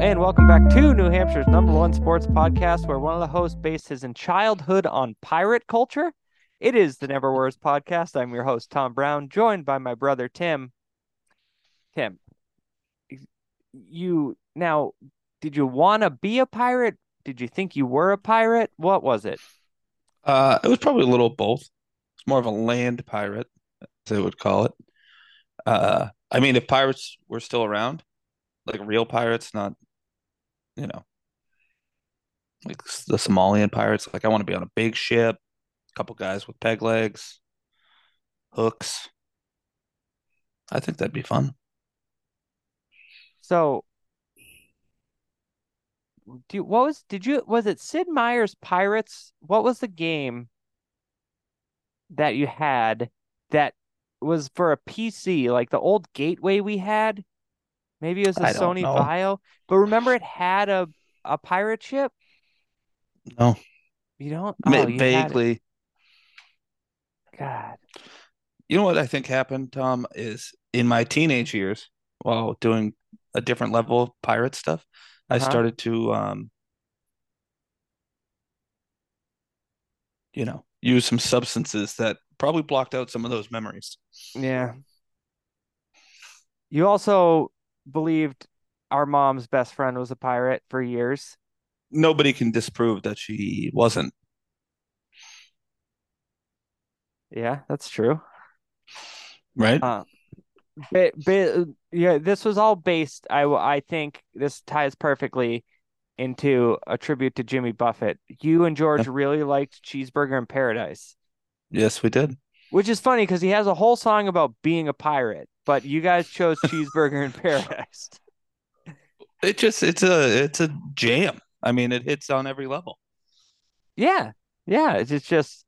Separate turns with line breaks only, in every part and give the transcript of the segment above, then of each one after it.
And welcome back to New Hampshire's number one sports podcast, where one of the hosts based his in childhood on pirate culture. It is the Never Words podcast. I'm your host, Tom Brown, joined by my brother, Tim. Tim, you now, did you want to be a pirate? Did you think you were a pirate? What was it?
Uh, it was probably a little both. It's more of a land pirate, as they would call it. Uh, I mean, if pirates were still around, like real pirates, not, you know, like the Somalian pirates, like I want to be on a big ship, a couple guys with peg legs, hooks. I think that'd be fun.
So, do you, what was did you was it Sid Meier's Pirates? What was the game that you had that was for a PC, like the old gateway we had? Maybe it was a
I
Sony. Vaio, but remember it had a a pirate ship.
No,
You don't? Oh, you
vaguely.
God.
You know what I think happened, Tom, is in my teenage years, while doing a different level of pirate stuff, I
Uh-huh.
started to, um, you know, use some substances that probably blocked out some of those memories.
Yeah. You also believed our mom's best friend was a pirate for years.
Nobody can disprove that she wasn't,
Yeah, that's true.
right?
Uh, ba- ba- yeah, this was all based. I I think this ties perfectly into a tribute to Jimmy Buffett. You and George really liked Cheeseburger in Paradise,
Yes, we did.
which is funny because he has a whole song about being a pirate, but you guys chose Cheeseburger in Paradise.
It just it's a it's a jam. I mean, it hits on every level.
Yeah, yeah. It's it's just,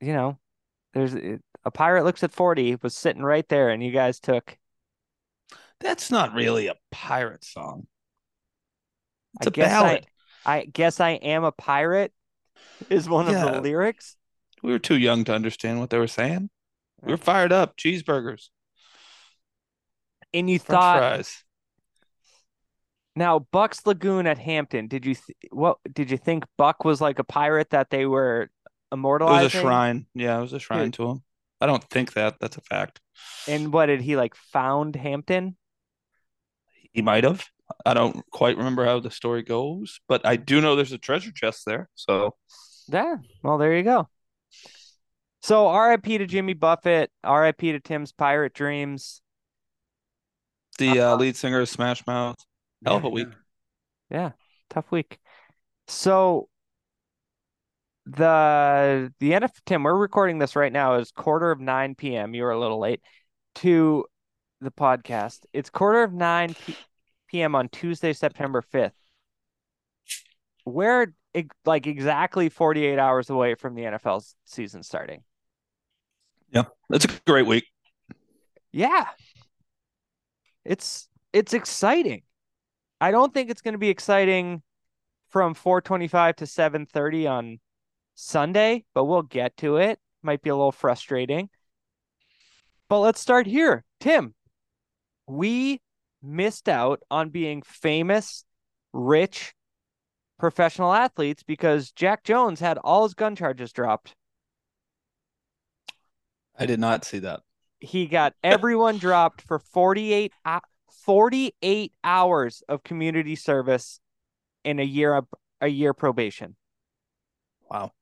you know, there's a pirate looks at 40 was sitting right there, and you guys took.
That's not really a pirate song. It's
I
a
guess
ballad.
I, I guess I am a pirate is one of the lyrics.
We were too young to understand what they were saying. We were fired up. Cheeseburgers,
And you
French
thought
fries.
now Buck's Lagoon at Hampton. Did you th- what did you think Buck was like a pirate that they were
It was a shrine. Yeah, it was a shrine to him. I don't think that. That's a fact.
And what did he like found Hampton?
He might have. I don't quite remember how the story goes, but I do know there's a treasure chest there. So
Yeah. Well, there you go. So R.I.P. to Jimmy Buffett. R.I.P. to Tim's pirate dreams.
the uh,
Uh-uh.
lead singer of Smash Mouth. Hell of a week.
Yeah, tough week. So the the NF Tim, we're recording this right now is quarter of 9 p.m. You were a little late to the podcast. It's quarter of 9 p- p.m. on Tuesday, September 5th. We're like exactly 48 hours away from the NFL season starting.
Yeah, it's a great week.
Yeah. It's it's exciting. I don't think it's going to be exciting from 425 to 730 on Sunday, but we'll get to it. Might be a little frustrating. But let's start here. Tim, we missed out on being famous, rich, professional athletes because Jack Jones had all his gun charges dropped.
I did not see that.
he got everyone dropped for 48 48 hours of community service in a year of a year probation.
Wow.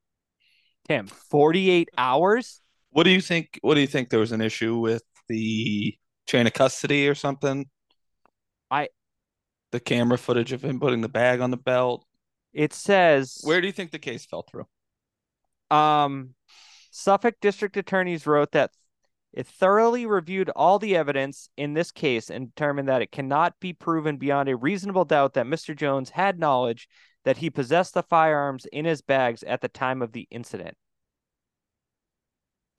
Tim, 48 hours?
What do you think? What do you think? There was an issue with the chain of custody or something?
I-
the camera footage of him putting the bag on the belt.
It says
Where do you think the case fell through?
um Suffolk district attorneys wrote that it thoroughly reviewed all the evidence in this case and determined that it cannot be proven beyond a reasonable doubt that Mr. Jones had knowledge that he possessed the firearms in his bags at the time of the incident.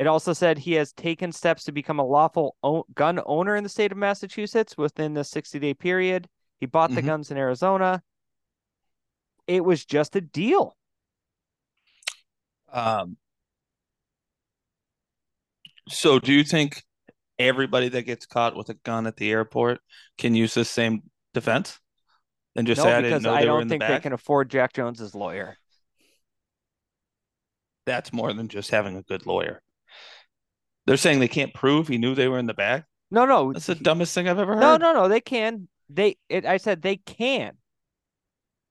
It also said he has taken steps to become a lawful o- gun owner in the state of Massachusetts within the 60 day period. He bought the
Mhm.
guns in Arizona. It was just a deal.
Um, so do you think everybody that gets caught with a gun at the airport can use this same defense? and just
no,
say I didn't know
I
they were
don't
in the
think they can afford Jack Jones's lawyer.
That's more than just having a good lawyer. They're saying they can't prove he knew they were in the bag.
No, no,
That's the
he-
dumbest thing I've ever heard.
no, no, no. They can. They. It. I said they can.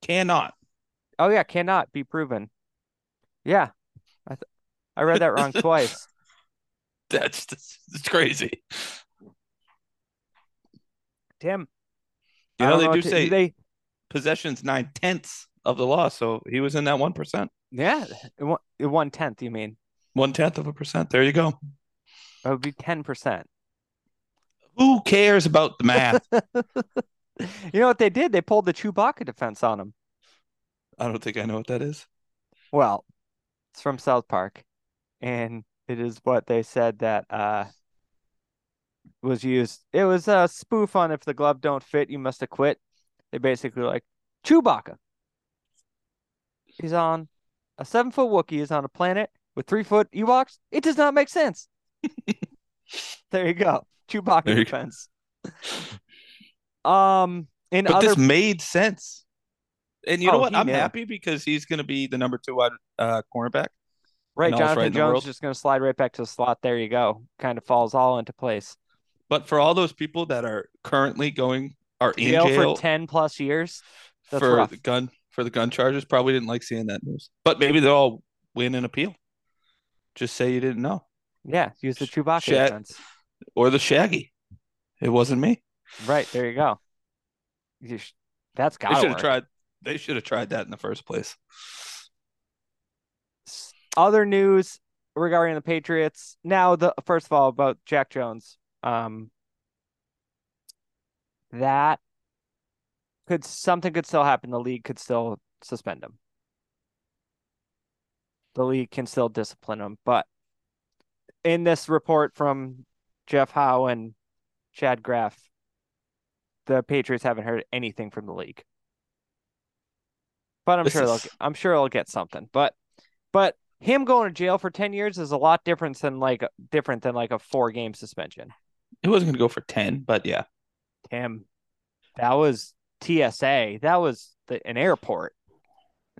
Cannot.
Oh yeah, cannot be proven. Yeah, I th- I read that wrong twice.
That's that's, that's crazy.
Tim,
You know they do
to-
say
they.
possession's nine tenths of the law, so he was in that one percent,
Yeah, one tenth. You mean
one tenth of a percent. There you go.
that would be ten percent.
Who cares about the math?
You know what they did? They pulled the Chewbacca defense on him.
I don't think I know what that is.
Well, it's from South Park, and it is what they said that uh was used. It was a spoof on if the glove don't fit, you must have quit. They basically were like Chewbacca. He's on a seven foot Wookiee is on a planet with three foot Ewoks. It does not make sense. there you go. Chewbacca
There you go.
defense. Um, in
But
other
this made sense. And you know
Oh,
what? I'm happy because he's going to be the number two uh, cornerback.
Right,
and all is
Jonathan
right
Jones just going to slide right back to the slot. There you go. Kind of falls all into place.
But for all those people that are currently going are in
Jail,
jail,
for ten plus years.
For
rough.
the gun for the gun charges, probably didn't like seeing that news. But maybe they'll all win an appeal. Just say you didn't know,
Yeah, use the Chewbacca
Shat-
defense.
or the Shaggy. It wasn't me.
Right there, you go. You sh- that's
They
got
should have tried. They should have tried that in the first place.
Other news regarding the Patriots. Now, the first of all about Jack Jones. Um, that could something could still happen. The league could still suspend him. The league can still discipline him, but in this report from Jeff Howe and Chad Graff, the Patriots haven't heard anything from the league. But I'm
This
sure they'll get, I'm sure they'll get something. But but him going to jail for 10 years is a lot different than like different than like a four game suspension.
It wasn't going to go for ten, but yeah,
Tim, that was TSA. That was the, an airport.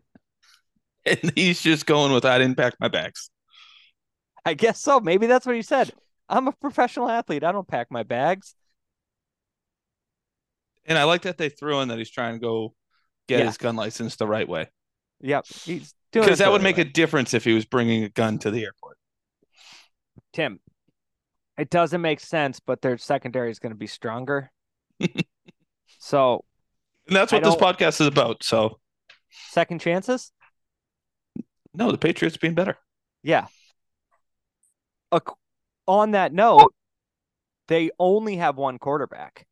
and he's just going with I didn't pack my bags.
I guess so. Maybe that's what he said. I'm a professional athlete. I don't pack my bags.
And I like that they threw in that he's trying to go get
Yeah.
his gun license the right way
Yep. He's
because that would make a difference if he was bringing a gun to the airport.
Tim, it doesn't make sense, but their secondary is going to be stronger. so,
And that's what this podcast is about. So
second chances?
no, the Patriots being better.
Yeah. Ac- on that note, they only have one quarterback.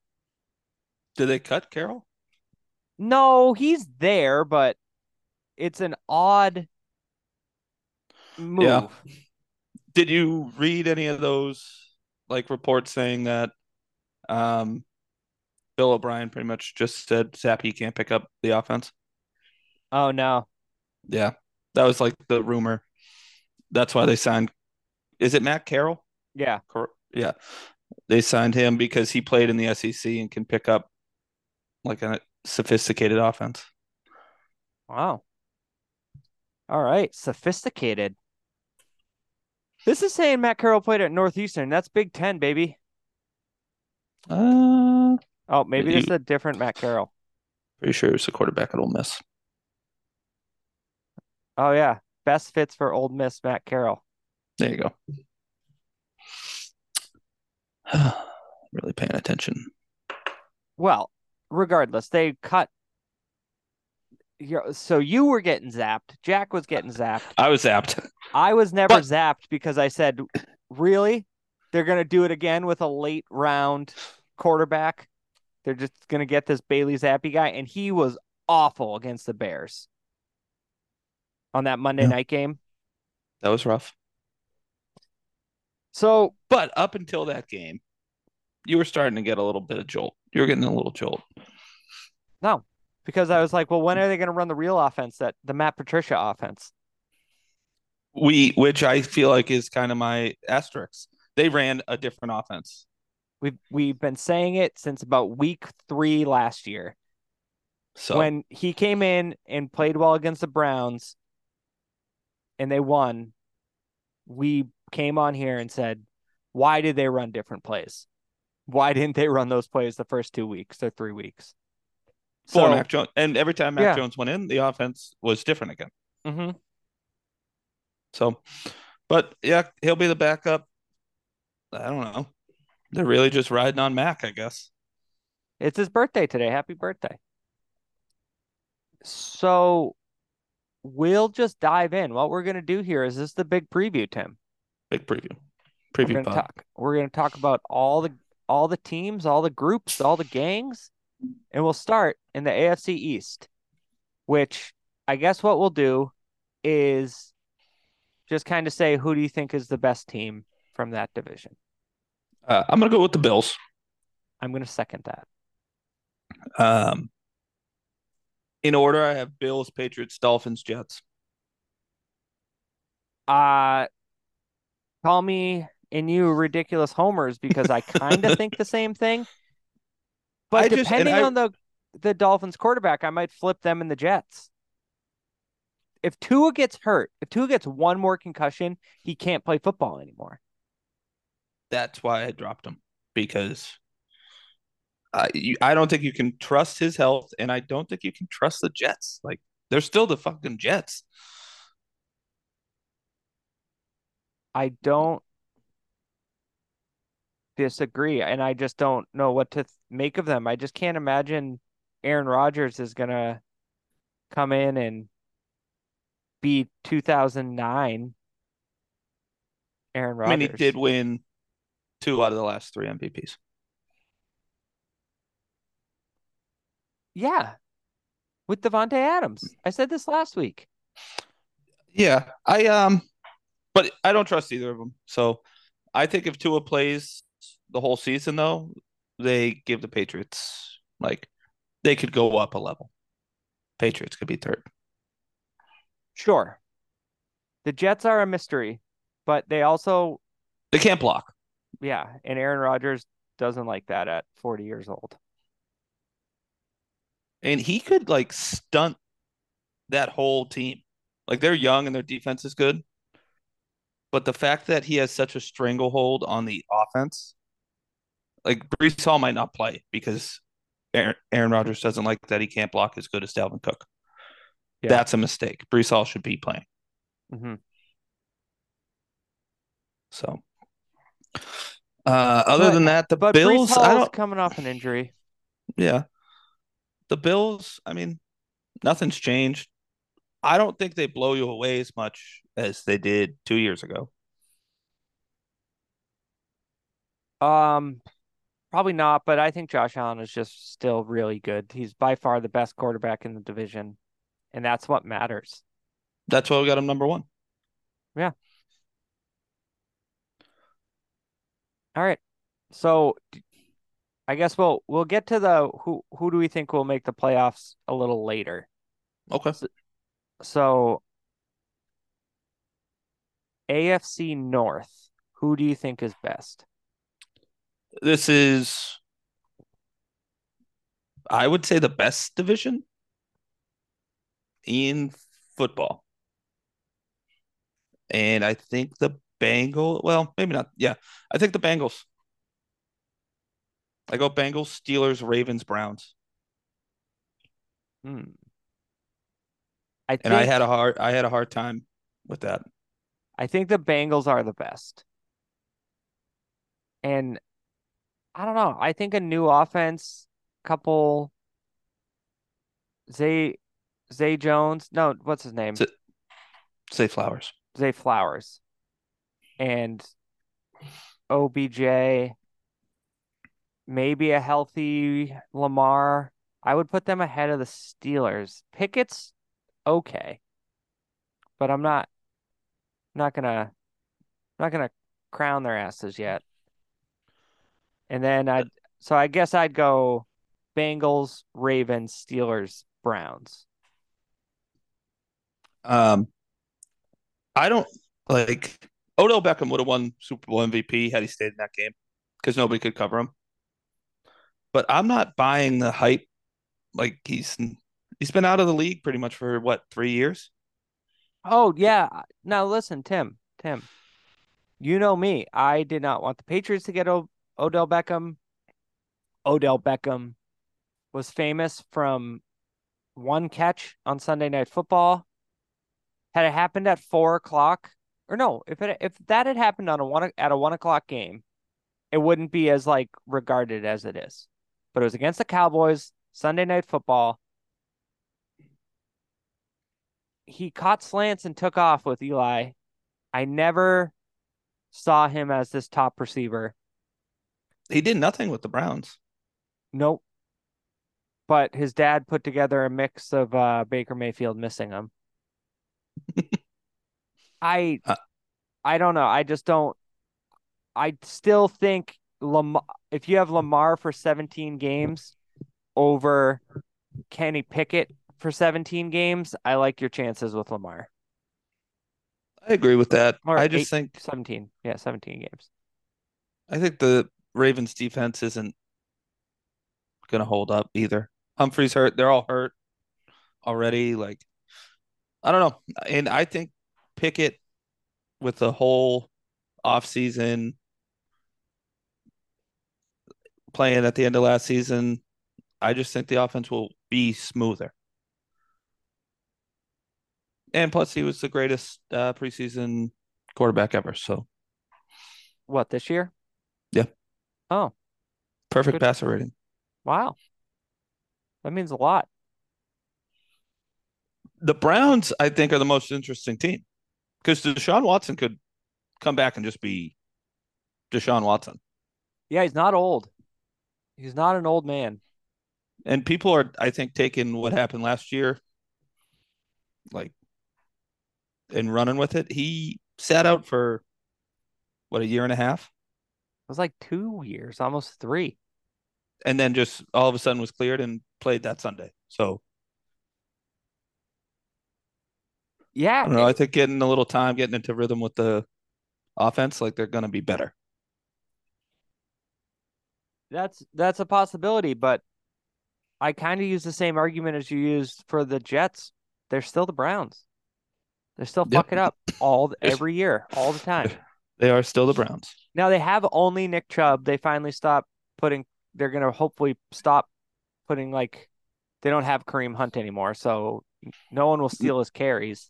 Did they cut Corral?
No, he's there, but it's an odd move.
Yeah. Did you read any of those like reports saying that um Bill O'Brien pretty much just said Zappe can't pick up the offense?
Oh no.
Yeah. That was like the rumor. That's why they signed is it Matt Corral?
Yeah.
Yeah. They signed him because he played in the SEC and can pick up like a sophisticated offense.
Wow. All right. Sophisticated. This is saying Matt Carroll played at Northeastern. That's Big Ten, baby.
Uh
Oh, maybe this is a different Matt Carroll.
pretty sure it's the quarterback at Ole Miss.
Oh yeah. Best fits for Old Miss Matt Corral.
There you go. really paying attention.
Well, regardless, they cut. Your, so you were getting zapped. Jack was getting zapped.
I was zapped.
I was never
But-
zapped because I said, really? They're going to do it again with a late round quarterback? They're just going to get this Bailey Zappe guy. And he was awful against the Bears on that Monday
Yeah.
night game.
That was rough.
So,
But up until that game, you were starting to get a little bit of jolt. You were getting a little jolt.
no, because I was like, well, when are they going to run the real offense that the Matt Patricia offense?
We, which I feel like is kind of my asterisk. They ran a different offense.
We've we've been saying it since about week three last year.
So
when he came in and played well against the Browns and they won, we came on here and said, why did they run different plays? Why didn't they run those plays the first two weeks or three weeks?
For
So,
Mac Jones, and every time Mac
Yeah.
Jones went in, the offense was different again.
mhm.
So, but yeah, he'll be the backup. I don't know. They're really just riding on Mac, I guess.
it's his birthday today. Happy birthday. So we'll just dive in. What we're going to do here is this the big preview, Tim?
Big preview.
We're
Preview
going to talk. We're going to talk about all the all the teams, all the groups, all the gangs, and we'll start in the AFC East, which I guess what we'll do is just kind of say who do you think is the best team from that division.
Uh, I'm gonna go with the Bills.
I'm going to second that.
Um, in order, I have Bills, Patriots, Dolphins, Jets.
Uh call me and you ridiculous homers because I kind of think the same thing. But
I just- and
depending
I-
on the the Dolphins quarterback, I might flip them in the Jets. If Tua gets hurt, if Tua gets one more concussion, he can't play football anymore.
That's why I dropped him because I you, I don't think you can trust his health, and I don't think you can trust the Jets. Like they're still the fucking Jets.
I don't disagree, and I just don't know what to make of them. I just can't imagine Aaron Rodgers is gonna come in and be 2009 Aaron Rodgers.
I mean, he did win two out of the last three MVPs.
Yeah, with Davante Adams. I said this last week.
Yeah, I um, but I don't trust either of them. So I think if Tua plays the whole season, though, they give the Patriots like they could go up a level. Patriots could be third.
Sure. The Jets are a mystery, but they also,
They can't block.
yeah, and Aaron Rodgers doesn't like that at 40 years old.
and he could like stunt that whole team. Like they're young and their defense is good, but the fact that he has such a stranglehold on the offense, like Breece Hall might not play because Aaron, Aaron Rodgers doesn't like that he can't block as good as Dalvin Cook.
Yeah.
That's a mistake. Breece Hall should be playing.
hmm
So, uh, other
But-
than that, the Bills,
Breece
I
Hall's coming off an injury.
Yeah. The Bills, I mean, nothing's changed. I don't think they blow you away as much as they did two years ago.
Um, probably not, but I think Josh Allen is just still really good. He's by far the best quarterback in the division, and that's what matters.
That's why we got him number one. Yeah.
All right. So I guess we'll we'll get to the who who do we think will make the playoffs a little later.
Okay.
So AFC North, who do you think is best?
This is, I would say, the best division in football. And I think the Bengals, well, maybe not. Yeah, I think the Bengals. I go Bengals, Steelers, Ravens, Browns.
Hmm. I
And I had a hard I had a hard time with that.
I think the Bengals are the best. And I don't know. I think a new offense, couple Zay Zay Jones. No, what's his name?
Z- Zay Flowers.
Zay Flowers. And OBJ, maybe a healthy Lamar. I would put them ahead of the Steelers. Pickett's okay. But I'm not not gonna not gonna crown their asses yet. And then I'd so I guess I'd go Bengals, Ravens, Steelers, Browns.
Um, I don't like Odell Beckham would have won Super Bowl MVP had he stayed in that game because nobody could cover him. But I'm not buying the hype like he's He's been out of the league pretty much for what, three years?
Oh yeah. Now listen, Tim. Tim. You know me. I did not want the Patriots to get o- Odell Beckham. Odell Beckham was famous from one catch on Sunday Night Football. Had it happened at four o'clock, or no, if it if that had happened on a one at a one o'clock game, it wouldn't be as like regarded as it is. But it was against the Cowboys, Sunday Night Football. He caught slants and took off with Eli. I never saw him as this top receiver.
He did nothing with the Browns.
Nope. But his dad put together a mix of uh, Baker Mayfield missing him. I
Uh,
I don't know. I just don't I still think Lamar if you have Lamar for 17 games over Kenny Pickett for 17 games, I like your chances with Lamar.
I agree with that.
Or
I just
eight-
think
17. Yeah, 17 games.
I think the Ravens defense isn't gonna hold up either. Humphrey's hurt. They're all hurt already. Like I don't know. And I think Pickett with the whole offseason playing at the end of last season, I just think the offense will be smoother. And plus he was the greatest uh, preseason quarterback ever. So
What, this year?
Yeah.
Oh,
perfect
Good.
passer rating.
wow. That means a lot.
the Browns, I think, are the most interesting team because Deshaun Watson could come back and just be Deshaun Watson.
Yeah, he's not old. He's not an old man.
And people are, I think, taking what happened last year, like, and running with it. He sat out for what a year and a half,
was like two years, almost three.
and then just all of a sudden was cleared and played that Sunday. So
Yeah,
I don't know. I think getting a little time, getting into rhythm with the offense, like they're going to be better.
That's that's a possibility, but I kind of use the same argument as you used for the Jets. They're still the Browns. They're still
Yep.
fucking up all every year, all the time.
They are still the Browns.
Now they have only Nick Chubb. They finally stopped putting. They're gonna hopefully stop putting like they don't have Kareem Hunt anymore, so no one will steal his carries.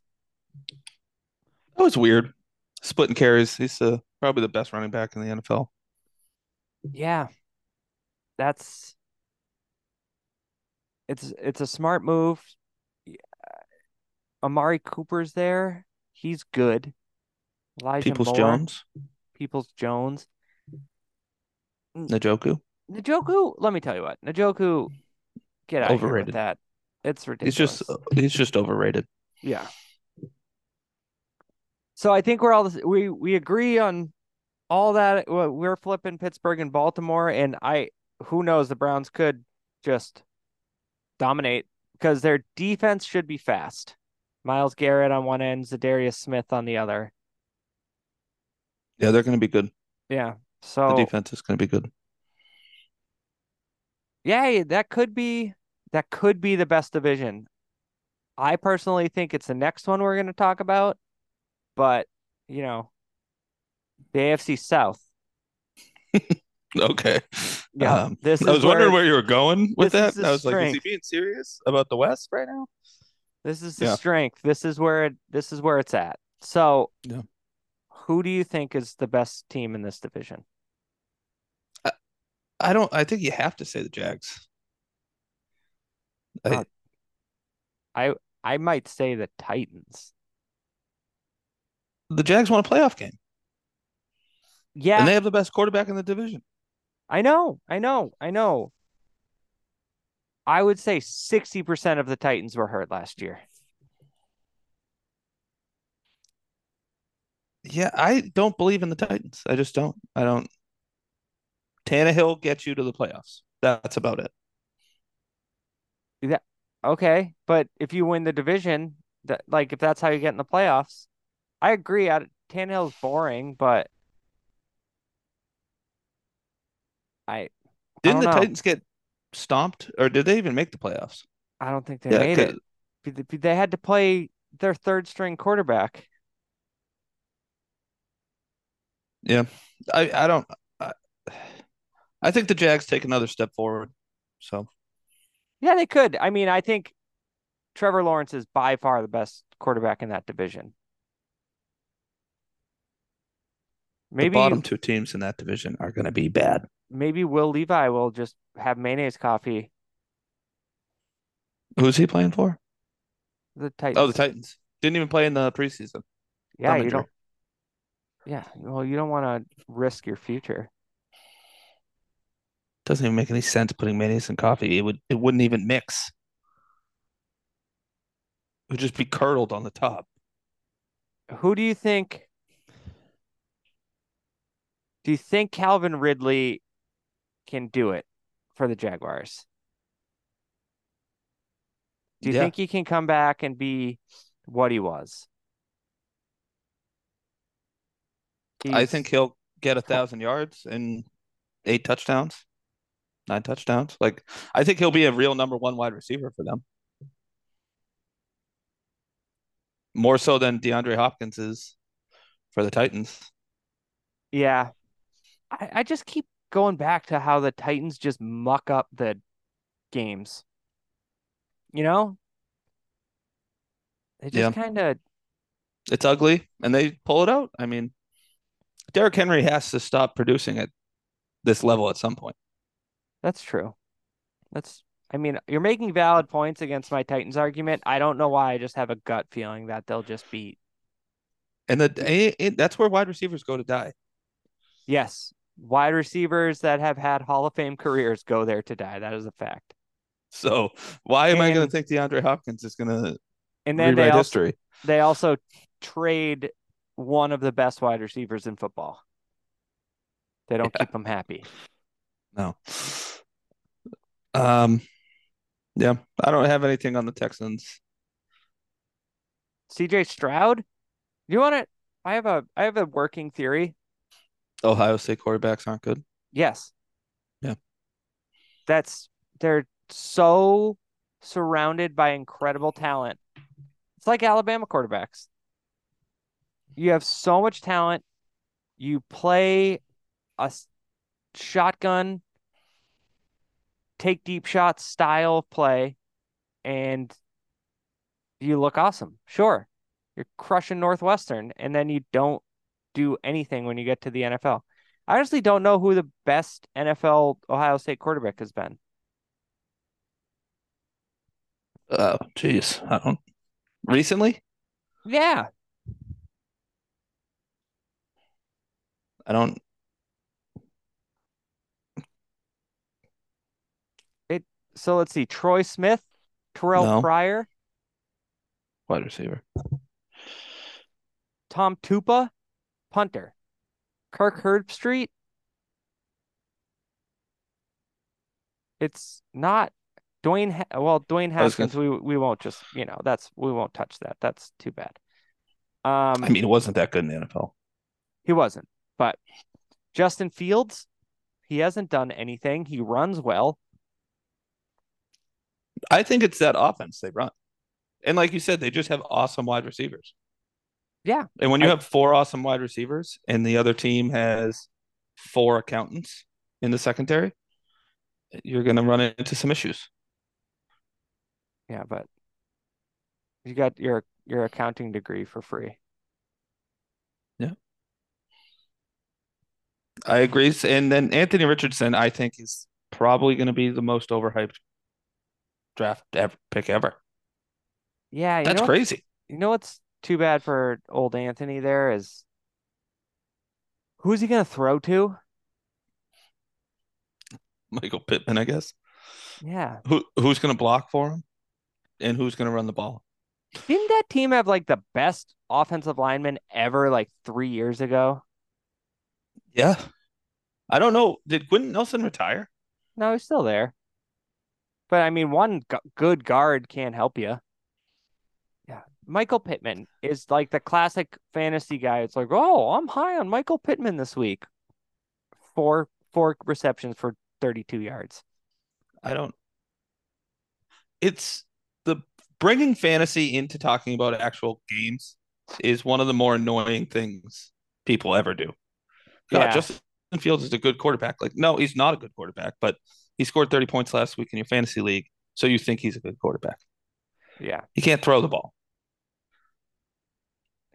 That was weird. Splitting carries. He's uh, probably the best running back in the NFL.
Yeah, that's it's it's a smart move. Amari Cooper's there. He's good. Elijah
Peoples
Moore,
Jones,
Peoples Jones.
Njoku.
Njoku, let me tell you what. Njoku, get out of here with
Overrated.
that. It's
He's
ridiculous.
just he's just overrated.
Yeah. So I think we're all we we agree on all that. We're flipping Pittsburgh and Baltimore, and I who knows the Browns could just dominate because their defense should be fast. Myles Garrett on one end, Za'Darius Smith on the other.
Yeah, they're going to be good.
Yeah. So the
defense is going to be good.
yeah, that could be that could be the best division. I personally think it's the next one we're going to talk about, but you know, the AFC South.
Okay.
Yeah,
Um,
this
I was wondering
where-
where you were going with that. I was like, is he being serious about the West right now?
This is the
Yeah.
strength. This is where it this is where it's at. So
Yeah.
Who do you think is the best team in this division?
I don't. I think you have to say the Jags. I,
Uh, I I might say the Titans.
the Jags won a playoff game,
Yeah,
and they have the best quarterback in the division.
I know, I know, I know. I would say 60% of the Titans were hurt last year.
Yeah, I don't believe in the Titans. I just don't. I don't. Tannehill gets you to the playoffs. That's about it. Yeah.
Okay, but if you win the division, that like if that's how you get in the playoffs, I agree. I, Tannehill's boring, but I
Didn't
don't
the
know.
Titans get stomped, or did they even make the playoffs?
I don't think they
Yeah,
made it. They had to play their third string quarterback.
Yeah. I I don't. I, I think the Jags take another step forward. So
Yeah, they could. I mean, I think Trevor Lawrence is by far the best quarterback in that division. Maybe the
bottom two teams in that division are going to be bad.
maybe Will Levis will just have mayonnaise coffee.
Who's he playing for?
The Titans.
Oh, the Titans. Didn't even play in the preseason.
Yeah,
Thumb
you
injury.
don't. Yeah, well, you don't want to risk your future.
Doesn't even make any sense putting mayonnaise in coffee. It would it wouldn't even mix. It would just be curdled on the top.
Who do you think? Do you think Calvin Ridley can do it for the Jaguars? Do you
Yeah.
think he can come back and be what he was?
I think he'll get a thousand yards and eight touchdowns, nine touchdowns. Like I think he'll be a real number one wide receiver for them. More so than DeAndre Hopkins is for the Titans.
Yeah. I, I just keep going back to how the Titans just muck up the games. You know? They
Yeah.
just kind of
It's ugly, and they pull it out. I mean, Derrick Henry has to stop producing at this level at some point.
That's true. That's, I mean, you're making valid points against my Titans argument. I don't know why. I just have a gut feeling that they'll just beat.
And the eh, that's where wide receivers go to die.
Yes, wide receivers that have had Hall of Fame careers go there to die. That is a fact.
So why am I going to think DeAndre Hopkins is going to
And then they
rewrite
also,
history?
they also trade one of the best wide receivers in football. They don't
Yeah.
keep them happy.
No. Um, yeah, I don't have anything on the Texans.
CJ Stroud, you want to? I have a I have a working theory.
Ohio State quarterbacks aren't good.
Yes.
Yeah.
That's they're so surrounded by incredible talent. It's like Alabama quarterbacks. You have so much talent. You play a shotgun, take deep shots style of play, and you look awesome. Sure. You're crushing Northwestern, and then you don't do anything when you get to the NFL. I honestly don't know who the best NFL Ohio State quarterback has been.
Uh, oh, jeez, I don't. Recently,
Yeah.
I don't.
It, So let's see. Troy Smith, Terrell
No.
Pryor,
Wide receiver.
Tom Tupa, punter. Kirk Herbstreit. It's not Dwayne. Ha- well, Dwayne
was gonna-
Haskins. We we won't just you know that's we won't touch that. That's too bad. Um,
I mean, it wasn't that good in the NFL.
he wasn't. But Justin Fields, he hasn't done anything. He runs well.
I think it's that offense they run, and like you said, they just have awesome wide receivers.
Yeah.
And when you
I-
have four awesome wide receivers, and the other team has four accountants in the secondary, you're going to run into some issues.
Yeah, but you got your your accounting degree for free.
I agree. And then Anthony Richardson, I think, is probably going to be the most overhyped draft ever, pick ever.
Yeah, you
That's crazy.
You know what's too bad for old Anthony there is who's he gonna throw to?
Michael Pittman, I guess.
Yeah.
Who who's going to block for him, and who's going to run the ball?
Didn't that team have like the best offensive lineman ever like three years ago?
Yeah, I don't know. Did Quenton Nelson retire?
No, he's still there. But I mean, one gu- good guard can't help you. Yeah. Michael Pittman is like the classic fantasy guy. It's like, oh, I'm high on Michael Pittman this week. Four four receptions for 32 yards.
I don't. it's the bringing fantasy into talking about actual games is one of the more annoying things people ever do. God,
Yeah.
Justin Fields is a good quarterback. Like, no, he's not a good quarterback, but he scored 30 points last week in your fantasy league, so you think he's a good quarterback.
Yeah.
He can't throw the ball.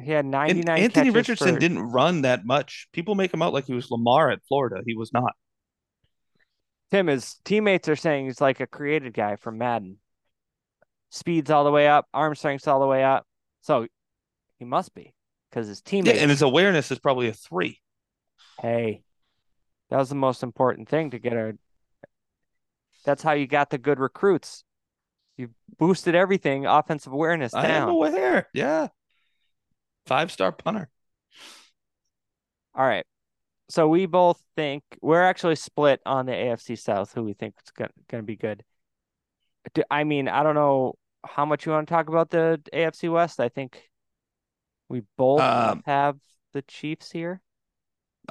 He had
And
99
Anthony Richardson
for-
didn't run that much. People make him out like he was Lamar at Florida. He was not.
Tim, his teammates are saying he's like a created guy from Madden. Speeds all the way up, arm strength's all the way up. So he must be because his
Yeah,
teammates.
and his awareness is probably a three.
Hey, that was the most important thing to get a. That's how you got the good recruits. You boosted everything, offensive awareness
I am aware. Yeah. Five star punter.
All right. So we both think we're actually split on the AFC South, who we think is going to be good. I mean, I don't know how much you want to talk about the AFC West. I think we both
Um,
have the Chiefs here.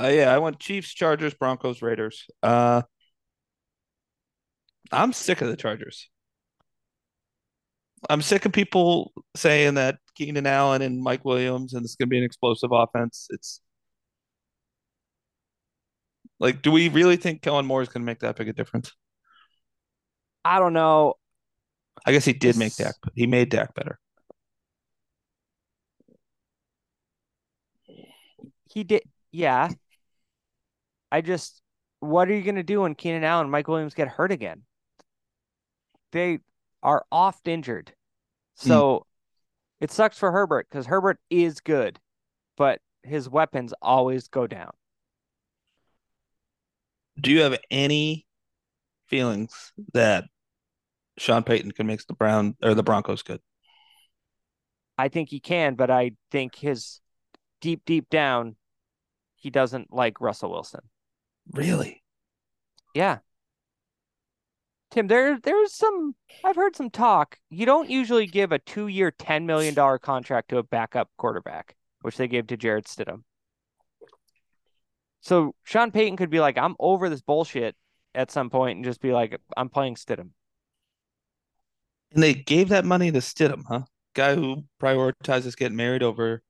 Uh, yeah, I went Chiefs, Chargers, Broncos, Raiders. Uh, I'm sick of the Chargers. I'm sick of people saying that Keenan Allen and Mike Williams and it's going to be an explosive offense. It's like, do we really think Kellen Moore is going to make that big a difference?
I don't know.
I guess he did make Dak. He made Dak better.
He did. Yeah. I just, what are you going to do when Keenan Allen and Mike Williams get hurt again? They are oft injured. Hmm. So it sucks for Herbert because Herbert is good, but his weapons always go down.
Do you have any feelings that Sean Payton can make the Brown or the Broncos good?
I think he can, but I think his deep, deep down, he doesn't like Russell Wilson.
Really?
Yeah. Tim, there there's some I've heard some talk. You don't usually give a two year ten million dollar contract to a backup quarterback, which they gave to Jarrett Stidham. So Sean Payton could be like, I'm over this bullshit at some point and just be like, I'm playing Stidham.
And they gave that money to Stidham, huh? Guy who prioritizes getting married over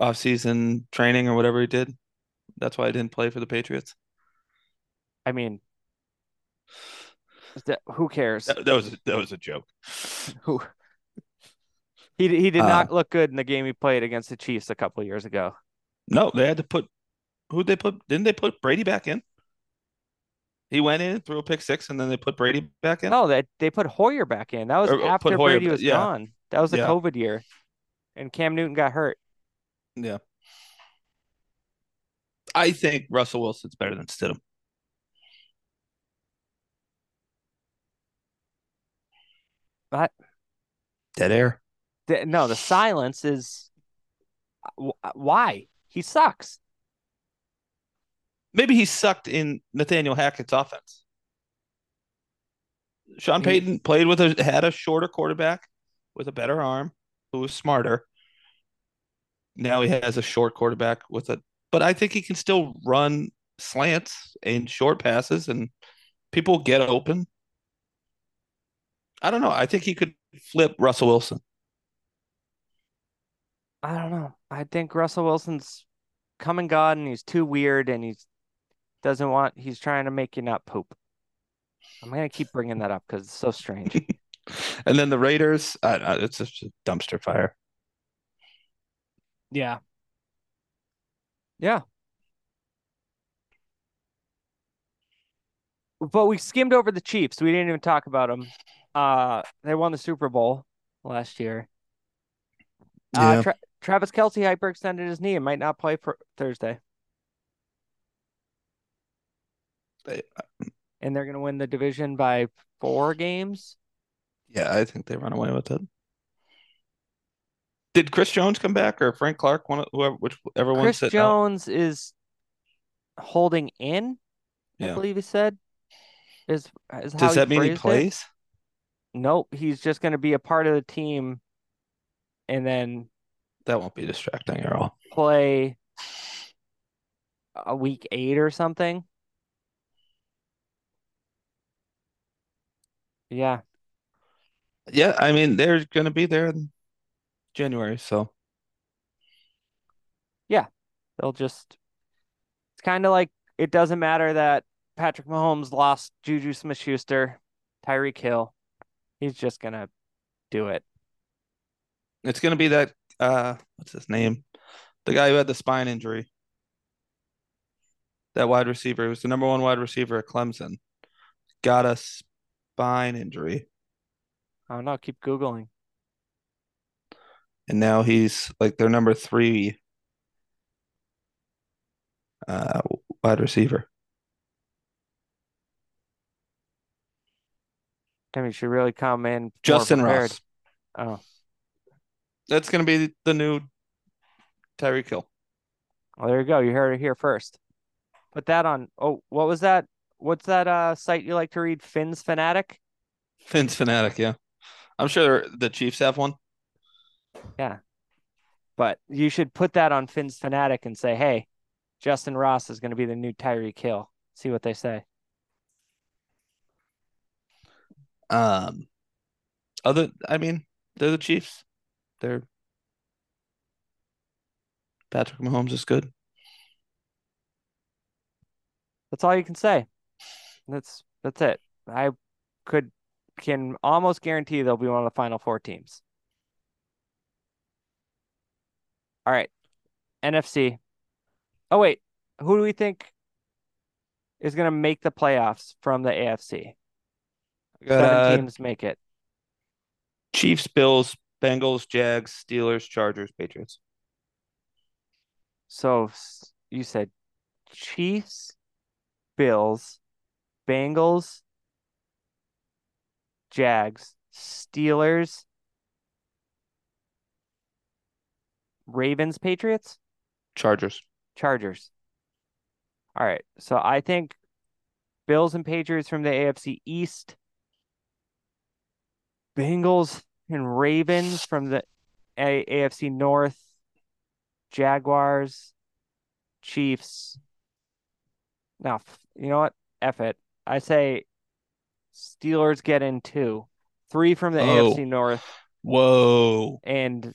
off-season training or whatever he did. That's why I didn't play for the Patriots.
I mean, th- who cares?
That, that was that was a joke.
Who he he did
Uh,
not look good in the game he played against the Chiefs a couple years ago.
No, they had to put who'd they put? Didn't they put Brady back in? He went in, threw a pick six, and then they put Brady back in.
No, that they put Hoyer back in. That was
Or,
after
Hoyer
Brady
ba-
was
yeah.
gone. That was the
Yeah.
COVID year, and Cam Newton got hurt.
Yeah. I think Russell Wilson's better than Stidham.
But
Dead air.
the, no, the silence is uh, uh, why he sucks.
Maybe he sucked in Nathaniel Hackett's offense. Sean
He-
Payton played with a had a shorter quarterback with a better arm who was smarter. Now he has a short quarterback with a but I think he can still run slants and short passes and people get open. I don't know. I think he could flip Russell Wilson.
I don't know. I think Russell Wilson's come and gone, and he's too weird, and he's doesn't want. He's trying to make you not poop. I'm gonna keep bringing that up because it's so strange.
And then the Raiders, I, I, it's just a dumpster fire.
yeah. Yeah. But we skimmed over the Chiefs. We didn't even talk about them. Uh, they won the Super Bowl last year. Uh, Tra- Travis Kelce hyperextended his knee and might not play for Thursday.
They-
And they're going to win the division by four games.
Yeah, I think they run away with it. Did Chris Jones come back or Frank Clark? One, of- whoever, whichever one
Chris
sitting out?
Jones is holding in, I
Yeah.
believe he said. Is is how
Does that mean he
phrased it.
plays?
Nope, he's just going to be a part of the team and then
That won't be distracting at all.
play a week eight or something. Yeah.
Yeah, I mean they're gonna be there in January, so
Yeah, they'll just. It's kind of like it doesn't matter that Patrick Mahomes lost Juju Smith-Schuster, Tyreek Hill. He's just gonna do it.
it's gonna be that uh what's his name? The guy who had the spine injury. That wide receiver, who was the number one wide receiver at Clemson, got a spine injury.
I don't know. Keep googling.
And now he's like their number three uh wide receiver.
I mean, should really come in Justyn.
Ross.
Oh,
That's gonna be the new Tyreek Hill.
well, there you go. You heard it here first. Put that on. Oh, what was that? What's that uh site you like to read? Finn's Fanatic?
Finn's fanatic, yeah. I'm sure the Chiefs have one.
Yeah. But you should put that on Finn's Fanatic and say, hey, Justyn Ross is going to be the new Tyreek Hill. See what they say.
Um, other, I mean, they're the Chiefs. They're Patrick Mahomes is good.
That's all you can say. That's that's it. I could can almost guarantee they'll be one of the final four teams. All right. NFC. Oh wait, who do we think is going to make the playoffs from the AFC? Seven
Uh,
teams make it.
Chiefs, Bills, Bengals, Jags, Steelers, Chargers, Patriots.
So you said Chiefs, Bills, Bengals, Jags, Steelers, Ravens, Patriots,
Chargers.
Chargers. All right. So I think Bills and Patriots from the AFC East, Bengals and Ravens from the A- AFC North, Jaguars, Chiefs. Now, you know what? F it. I say Steelers get in two, three from the
Oh.
AFC North,
Whoa.
and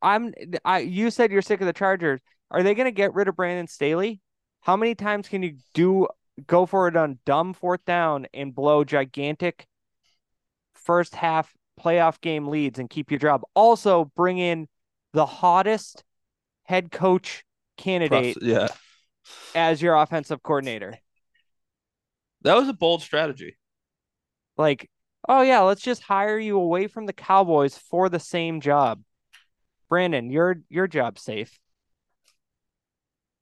I'm I. You said you're sick of the Chargers. Are they going to get rid of Brandon Staley? How many times can you do go for it on dumb fourth down and blow gigantic first half playoff game leads and keep your job? Also, bring in the hottest head coach candidate
yeah.
as your offensive coordinator.
That was a bold strategy.
Like, oh yeah, let's just hire you away from the Cowboys for the same job. Brandon, your your job's safe.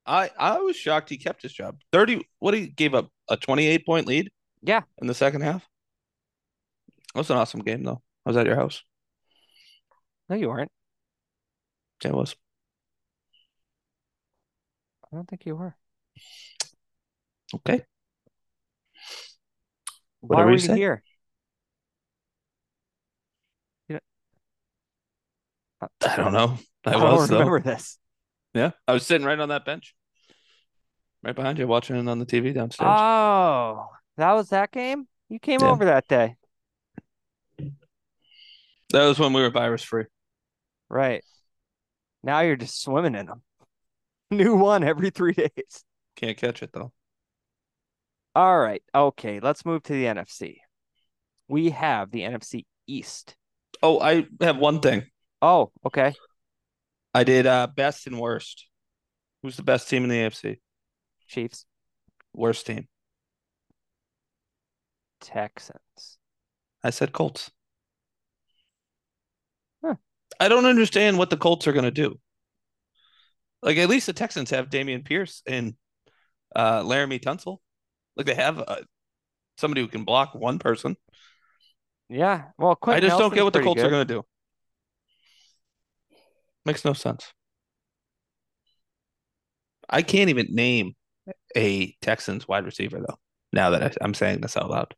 I I was shocked he kept his job. 30 what he gave up a 28 point lead
Yeah,
in the second half. That was an awesome game though. I was at your house.
no, you weren't.
Yeah, it was.
I don't think you were.
Okay.
Why
Whatever
were
you
you here? You know,
I don't know. I,
I don't
was though.
remember this.
Yeah. I was sitting right on that bench. Right behind you, watching it on the TV downstairs.
Oh, that was that game? You came
Yeah.
over that day.
that was when we were virus free.
Right. Now you're just swimming in them. New one every three days.
Can't catch it though.
All right. Okay. Let's move to the NFC. We have the NFC East.
Oh, I have one thing.
Oh, okay.
I did uh best and worst. Who's the best team in the AFC?
Chiefs,
Worst team.
Texans.
I said Colts.
Huh.
I don't understand what the Colts are going to do. Like at least the Texans have Dameon Pierce and uh Laremy Tunsil. Like they have uh, somebody who can block one person.
Yeah. Well,
I
Quentin
just don't get what the Colts are going to do. Makes no sense. I can't even name a Texans wide receiver though. Now that I, I'm saying this out loud,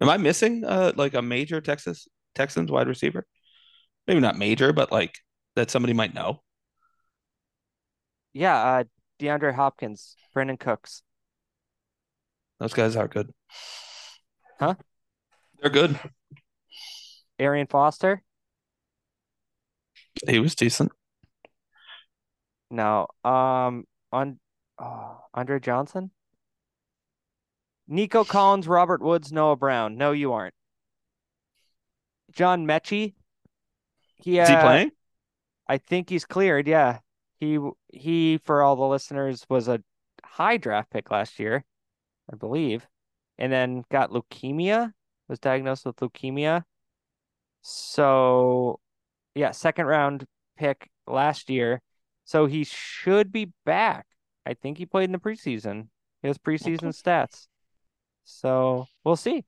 am I missing uh like a major Texas Texans wide receiver? Maybe not major, but like that somebody might know.
Yeah. Uh, DeAndre Hopkins, Brandin Cooks.
Those guys are good.
Huh?
They're good.
Arian Foster?
He was decent.
No. Um on oh, Andre Johnson? Nico Collins, Robert Woods, Noah Brown. No, you aren't. John Metchie. He,
Is he
uh,
playing?
I think he's cleared. Yeah. He he for all the listeners was a high draft pick last year, I believe. And then got leukemia, was diagnosed with leukemia. So, yeah, second round pick last year. So he should be back. I think he played in the preseason. He has preseason stats. So, we'll see.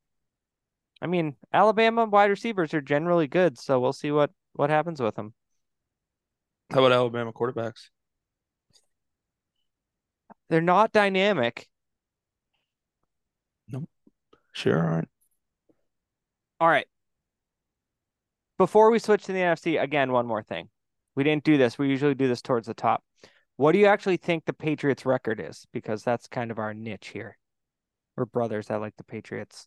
I mean, Alabama wide receivers are generally good, so we'll see what what happens with them.
How about Alabama quarterbacks?
They're not dynamic. Nope.
Sure aren't.
All right. Before we switch to the NFC, again, one more thing. We didn't do this. We usually do this towards the top. What do you actually think the Patriots record is? Because that's kind of our niche here. We're brothers that like the Patriots.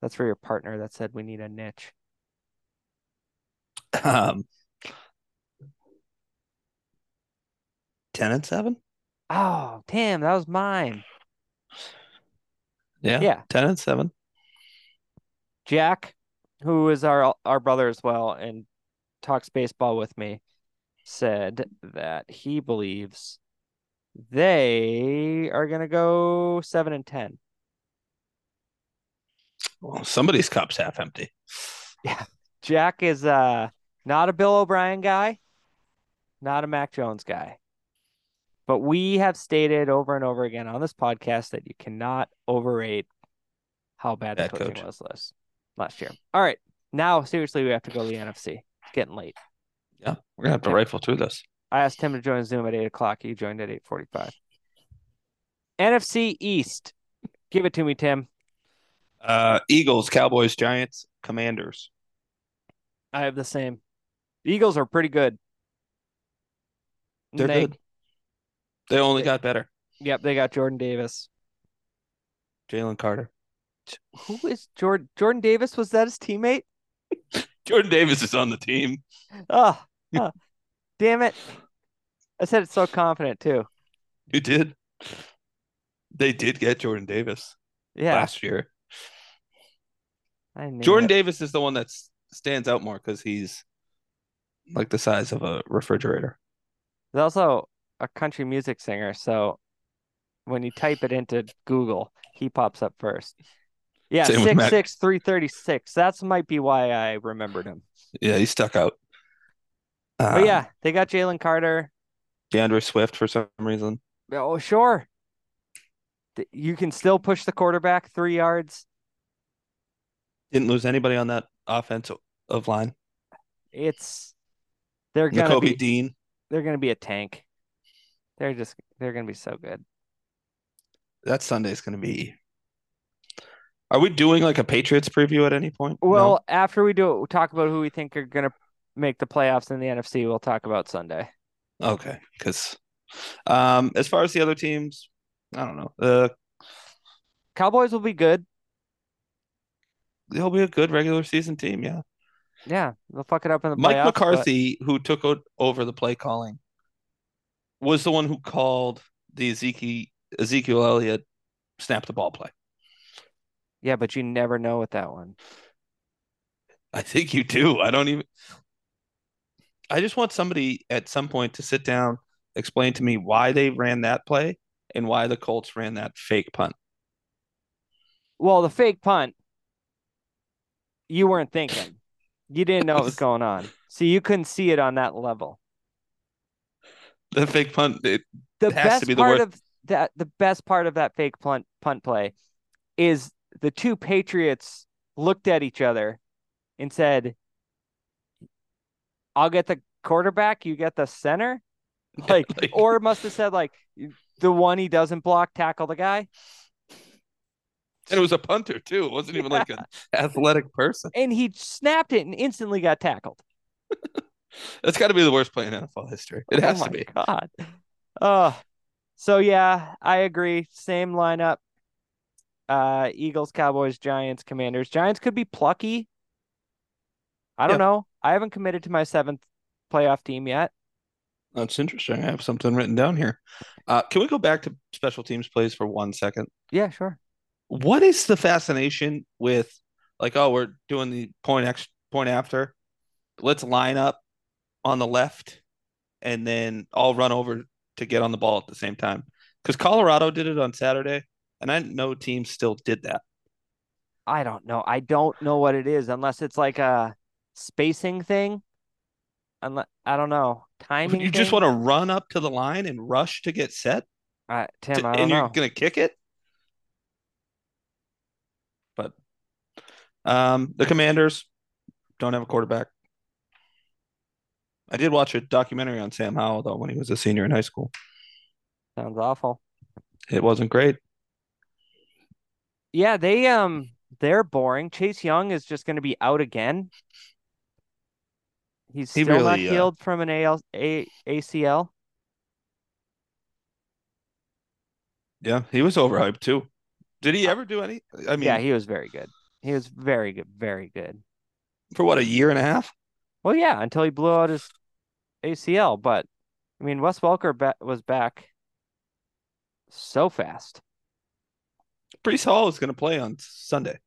That's for your partner that said we need a niche.
Um, ten and seven.
Oh, damn, that was mine.
Yeah,
Yeah.
ten and seven.
Jack, who is our our brother as well and talks baseball with me, said that he believes they are gonna go seven and ten.
Well, somebody's cup's half empty. Yeah.
Jack is uh not a Bill O'Brien guy, not a Mac Jones guy. But we have stated over and over again on this podcast that you cannot overrate how bad the coaching
coach.
was last last year. All right. Now seriously we have to go to the NFC. It's getting late.
Yeah, we're gonna have to
Yeah.
rifle through this.
I asked him to join Zoom at eight o'clock. He joined at eight forty-five. NFC East. Give it to me, Tim.
Uh, Eagles, Cowboys, Giants, Commanders.
I have the same. The Eagles are pretty good.
They're
They-
good. They only
They-
got better.
Yep, they got Jordan Davis.
Jalen Carter.
Who is Jordan? Jordan Davis? Was that his teammate?
Jordan Davis is on the team.
Oh, oh, damn it! I said it so confident too.
You did. They did get Jordan Davis
Yeah,
last year. Jordan
it.
Davis is the one that stands out more because he's like the size of a refrigerator.
He's also a country music singer, so when you type it into Google, he pops up first. Yeah,
Same with
six
Mac.
six three thirty six. That's might be why I remembered him.
Yeah, he stuck out.
But
Um,
yeah, they got Jalen Carter.
D'Andre Swift for some reason.
Oh, sure. You can still push the quarterback three yards.
Didn't lose anybody on that offensive of line.
It's they're gonna
Nakobe
be
Dean.
they're gonna be a tank. They're just they're gonna be so good.
That Sunday's going to be. Are we doing like a Patriots preview at any point? No?
Well, after we do it, we'll talk about who we think are gonna make the playoffs in the NFC. We'll talk about Sunday.
Okay, because um, as far as the other teams, I don't know. Uh,
Cowboys will be good.
they'll be a good regular season team. Yeah,
Yeah, they'll fuck it up in the
Mike
playoffs. but-
McCarthy, who took o- over the play calling, was the one who called the Ezekiel Ezekiel Elliott snap the ball play.
Yeah, but you never know with that one.
I think you do. I don't even. I just want somebody at some point to sit down, explain to me why they ran that play and why the Colts ran that fake punt.
Well, the fake punt, you weren't thinking. You didn't know what was going on. So you couldn't see it on that level.
The fake punt, it,
The
has to
best
be the
part
worst.
of that the best part of that fake punt punt play is the two Patriots looked at each other and said, I'll get the quarterback, you get the center. Like,
like-
or must have said like the one he doesn't block, tackle the guy.
and it was a punter too. It wasn't even like an athletic person.
And he snapped it and instantly got tackled.
That's got to be the worst play in NFL history. It oh has
oh
to be.
God. Oh, so yeah, I agree. Same lineup. Uh, Eagles, Cowboys, Giants, Commanders. Giants could be plucky. I don't
Yeah.
know. I haven't committed to my seventh playoff team yet.
That's interesting. I have something written down here. Uh, can we go back to special teams plays for one second?
Yeah, sure.
What is the fascination with like, oh, we're doing the point ex point after. Let's line up on the left and then all run over to get on the ball at the same time. Because Colorado did it on Saturday, and I know teams still did that.
I don't know. I don't know what it is unless it's like a spacing thing. Unless I don't know. Timing.
You just want to run up to the line and rush to get set,
Uh, Tim,
to- and you're gonna kick it. But um, the Commanders don't have a quarterback. I did watch a documentary on Sam Howell though when he was a senior in high school.
Sounds awful.
It wasn't great.
Yeah, they um they're boring. Chase Young is just going to be out again. He's
He
still not
really, uh,
healed from an AL, A, ACL.
Yeah, he was overhyped too. Did he ever do any? I mean,
yeah, he was very good. He was very good, very good.
for what a year and a half.
Well, yeah, until he blew out his ACL. But I mean, Wes Welker was back so fast.
Breece Hall is going to play on Sunday.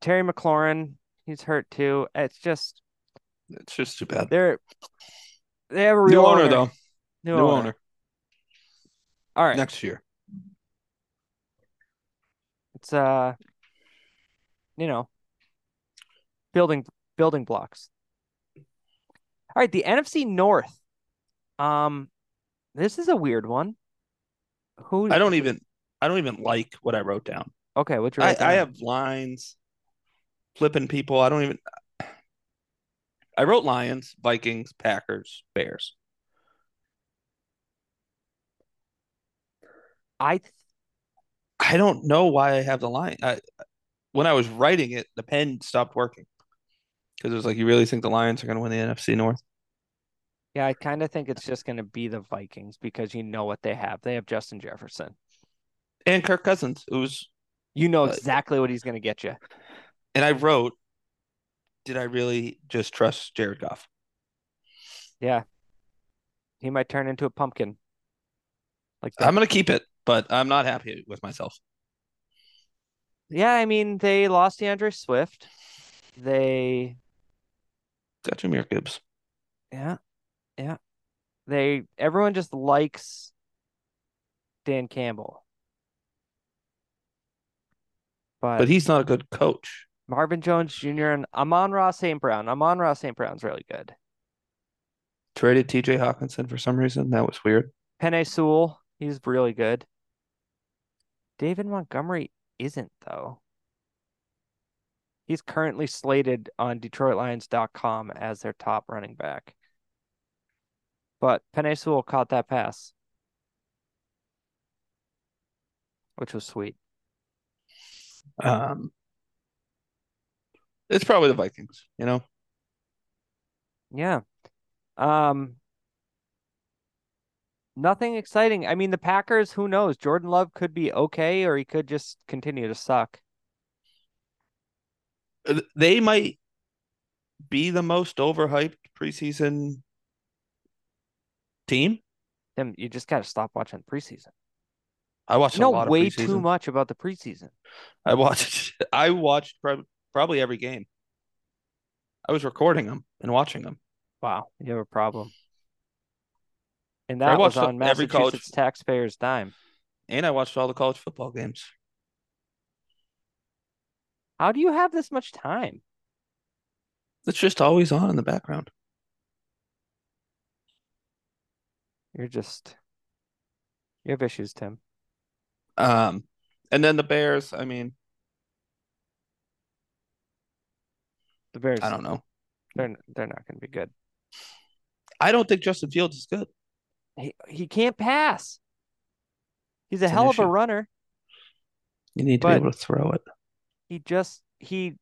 Terry McLaurin, he's hurt too. It's just
It's just too bad.
they're they have a
New
real
owner though.
New,
New
owner.
owner
All right,
next year.
it's uh, you know, building building blocks. All right, the NFC North. Um, this is a weird one. Who?
I don't even. I don't even like what I wrote down.
Okay, what's your?
I, I have lines, flipping people. I don't even. I wrote Lions, Vikings, Packers, Bears.
I
I don't know why I have the line. I, when I was writing it, the pen stopped working because it was like, you really think the Lions are going to win the NFC North?
yeah, I kind of think it's just going to be the Vikings because you know what they have. They have Justin Jefferson.
And Kirk Cousins, it was,
You know
Uh,
exactly what he's going to get you.
and I wrote, did I really just trust Jared Goff?
Yeah, he might turn into a pumpkin. Like that.
I'm going to keep it, but I'm not happy with myself.
Yeah, I mean they lost D'Andre Swift. They
Got Jahmyr Gibbs.
yeah, yeah. They everyone just likes Dan Campbell. But,
But he's not a good coach.
Marvin Jones Jr. and Amon-Ra St. Brown. Amon-Ra St. Brown's really good.
Traded TJ Hockenson for some reason. That was weird.
Penei Sewell, he's really good. David Montgomery isn't though. He's currently slated on DetroitLions.com as their top running back. But Penei Sewell caught that pass, which was sweet.
Um, it's probably the Vikings, you know?
Yeah. Um nothing exciting. I mean, the Packers, who knows? Jordan Love could be okay or he could just continue to suck.
Uh, They might be the most overhyped preseason team.
Tim, you just got to stop watching preseason.
I watched
You know
a lot
way
preseason.
too much about the preseason.
I watched. I watched prob- probably every game. I was recording them and watching them.
Wow, you have a problem. And that was on
every college-
Massachusetts taxpayers' dime.
And I watched all the college football games.
How do you have this much time?
It's just always on in the background.
You're just you have issues, Tim.
Um, and then the Bears. I mean,
The Bears,
I don't know.
they're they're not going to be good.
I don't think Justin Fields is good.
He he can't pass. He's a
It's
hell of a runner.
You need to be able to throw it.
He just he.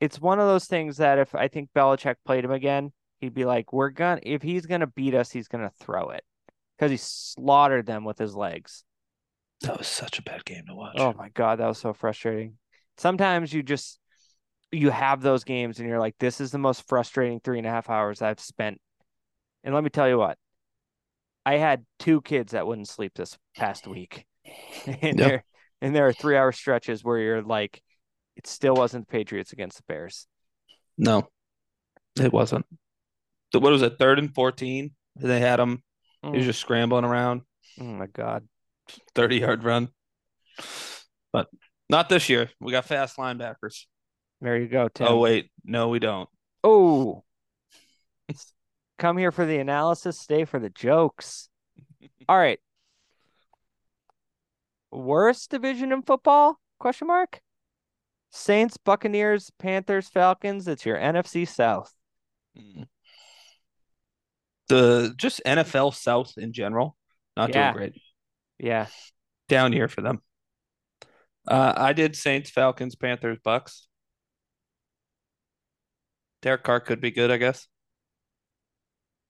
It's one of those things that if I think Belichick played him again, he'd be like, "We're gonna if he's gonna beat us, he's gonna throw it," because he slaughtered them with his legs.
That was such a bad game to watch.
Oh my God, that was so frustrating. Sometimes you just you have those games and you're like, this is the most frustrating three and a half hours I've spent. And let me tell you what, I had two kids that wouldn't sleep this past week. and
Yep.
there and there are three hour stretches where you're like, it still wasn't the Patriots against the Bears.
No, it wasn't. What was it? Third and 14. They had him. He was
Mm.
just scrambling around,
Oh my God.
30 yard run. But not this year. We got fast linebackers.
There you go, Tim.
Oh, wait. No, we don't.
Oh, come here for the analysis, stay for the jokes. All right. Worst division in football? Question mark. Saints, Buccaneers, Panthers, Falcons. It's your NFC South.
Mm. The just NFL South in general, not
Yeah.
doing great.
Yeah.
Down here for them. Uh, I did Saints, Falcons, Panthers, Bucks. Derek Carr could be good, I guess.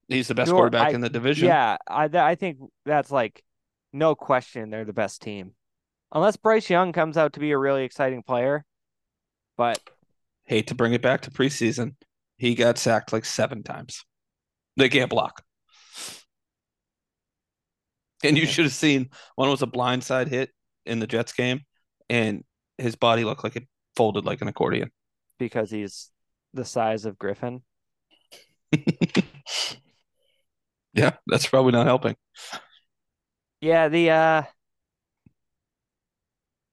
He's the best
Sure,
quarterback
I-
in the division.
Yeah. I th- I think that's like no question they're the best team. Unless Bryce Young comes out to be a really exciting player. But
Hate to bring it back to preseason. He got sacked like seven times. They can't block. And you should have seen one was a blindside hit in the Jets game, and his body looked like it folded like an accordion.
because he's the size of Griffin.
yeah, that's probably not helping.
Yeah, the uh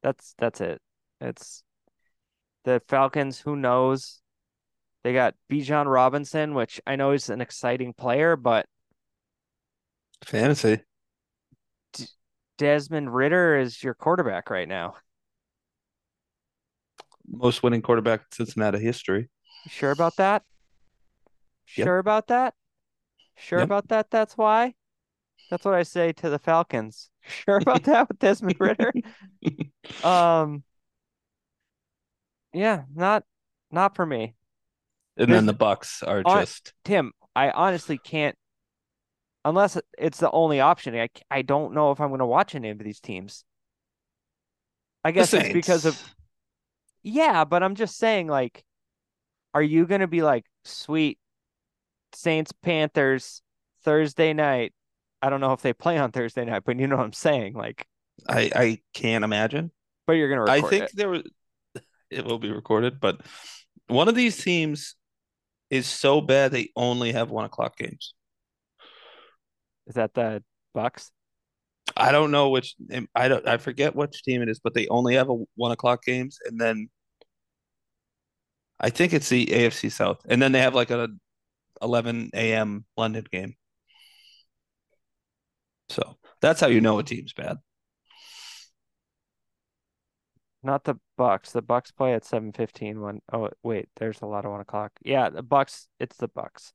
that's that's it. It's the Falcons, who knows? They got Bijan Robinson, which I know is an exciting player, but
Fantasy.
Desmond Ridder is your quarterback right now.
Most winning quarterback in Cincinnati history.
Sure about that?
Yep.
Sure about that? Sure
Yep.
about that? That's why? That's what I say to the Falcons. Sure about that with Desmond Ridder? Um Yeah, not not for me.
And
There's-
then the Bucks are
on-
just
Tim, I honestly can't, unless it's the only option. I I don't know if I'm going to watch any of these teams. I guess it's because of, yeah, but I'm just saying, like, are you going to be like, sweet Saints, Panthers, Thursday night? I don't know if they play on Thursday night, but you know what I'm saying. Like,
I I can't imagine.
but you're going to
I think
it.
there was it will be recorded, but one of these teams is so bad they only have one o'clock games.
Is that the Bucks?
I don't know which I don't I forget which team it is, but they only have a one o'clock games, and then I think it's the AFC South, and then they have like a 11 a.m. London game. So that's how you know a team's bad.
Not the Bucks. The Bucks play at 7:15 one. Oh, wait, there's a lot of one o'clock. Yeah, the Bucks, it's the Bucks.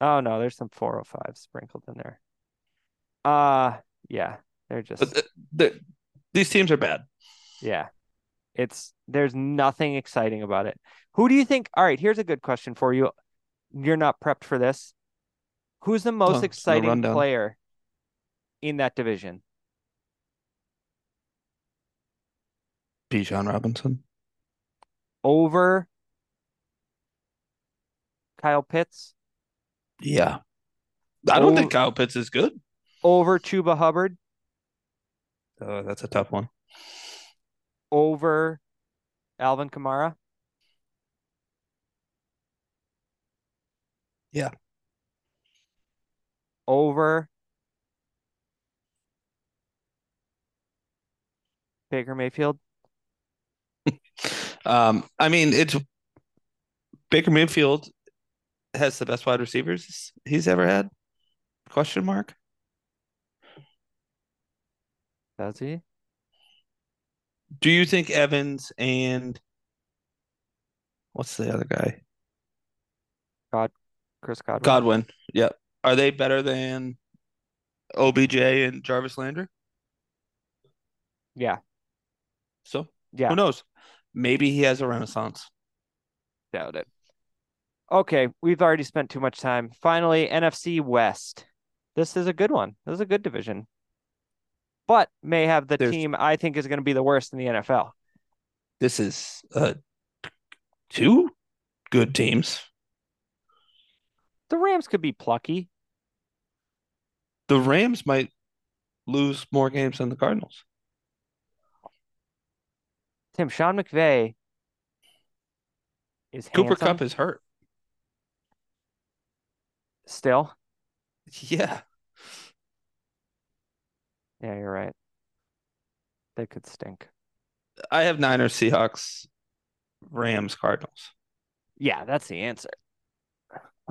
Oh no, there's some 405 sprinkled in there. Uh yeah, they're just
But the, the, these teams are bad.
yeah. It's there's nothing exciting about it. Who do you think? All right, here's a good question for you. You're not prepped for this. Who's the most
Oh,
exciting player in that division?
Bijan Robinson.
Over Kyle Pitts,
Yeah. I don't
Oh.
think Kyle Pitts is good.
over Chuba Hubbard,
Oh, that's a tough one.
over Alvin Kamara.
Yeah.
Over Baker Mayfield.
Um, I mean, it's Baker Mayfield has the best wide receivers he's ever had. Question mark.
Does he?
Do you think Evans and what's the other guy?
God, Chris Godwin.
Godwin. Yep. Are they better than OBJ and Jarvis Landry?
Yeah.
So
Yeah.
who knows? Maybe he has a renaissance.
Doubt it. Okay, we've already spent too much time. Finally, NFC West. This is a good one. This is a good division. But may have the
There's-
team I think is going to be the worst in the NFL.
This is a two good teams.
The Rams could be plucky.
The Rams might lose more games than the Cardinals.
Tim Sean McVay is
Cooper
handsome
Kupp is hurt.
still.
Yeah.
Yeah, you're right. They could stink.
I have Niners, Seahawks, Rams, Cardinals.
Yeah, that's the answer.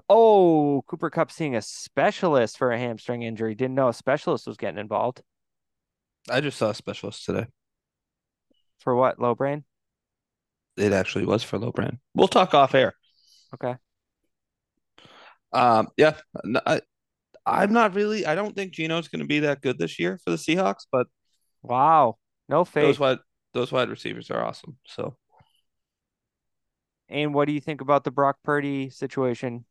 Oh, Cooper Kupp seeing a specialist for a hamstring injury. Didn't know a specialist was getting involved.
I just saw a specialist today.
For what? Low brain?
It actually was for low brain. We'll talk off air.
Okay.
Um, yeah, I, I'm not really. I don't think Gino's going to be that good this year for the Seahawks, but
Wow. No faith.
those wide those wide receivers are awesome. So
And what do you think about the Brock Purdy situation?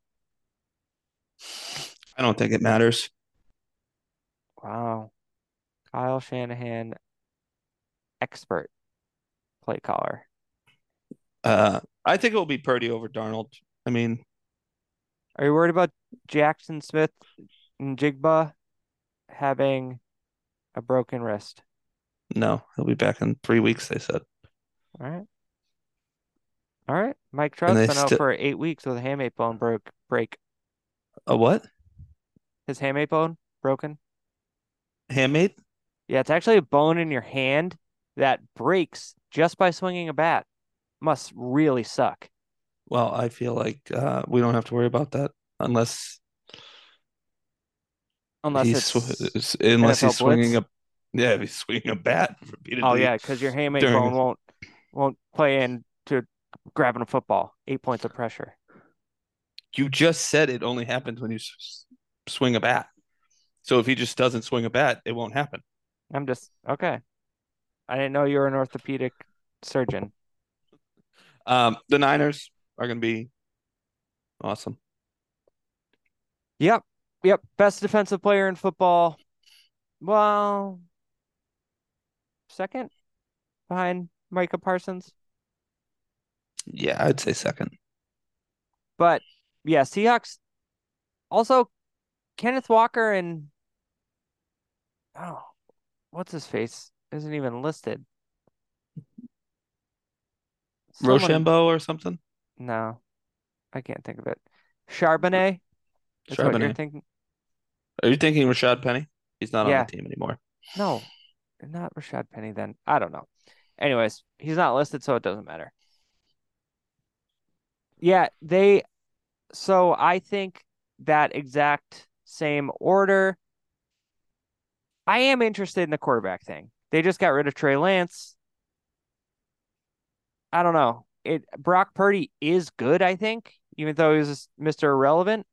I don't think it matters.
Wow. Kyle Shanahan, expert play caller.
Uh, I think it will be Purdy over Darnold. I mean,
Are you worried about Jackson Smith and Jigba having a broken wrist?
no, he'll be back in three weeks. They said.
All right. All right. Mike Trout's been out for eight weeks with a hamate bone broke break.
A what?
His hamate bone broken.
Handmade?
Yeah, it's actually a bone in your hand that breaks just by swinging a bat. Must really suck.
Well, I feel like uh, we don't have to worry about that unless
Unless
he's sw- unless he's swinging
blitz?
a yeah, if he's swinging a bat repeatedly.
oh yeah, because your hamate
during-
bone won't won't play into grabbing a football. Eight points of pressure.
You just said it only happens when you s- swing a bat. So if he just doesn't swing a bat, it won't happen.
I'm just okay. I didn't know you were an orthopedic surgeon.
Um, the Niners are going to be awesome.
Yep. Yep. Best defensive player in football. Well, second behind Micah Parsons.
Yeah, I'd say second.
But yeah, Seahawks also Kenneth Walker and oh, what's his face? Isn't even listed. Someone-
Rochambeau or something.
No, I can't think of it. Charbonnet is what you're thinking.
Are you thinking Rashad Penny? He's not
Yeah.
on the team anymore.
No, not Rashad Penny then. I don't know. Anyways, he's not listed, so it doesn't matter. Yeah, they so I think that exact same order. I am interested in the quarterback thing. They just got rid of Trey Lance. I don't know. It Brock Purdy is good, I think, even though he's Mr. Irrelevant.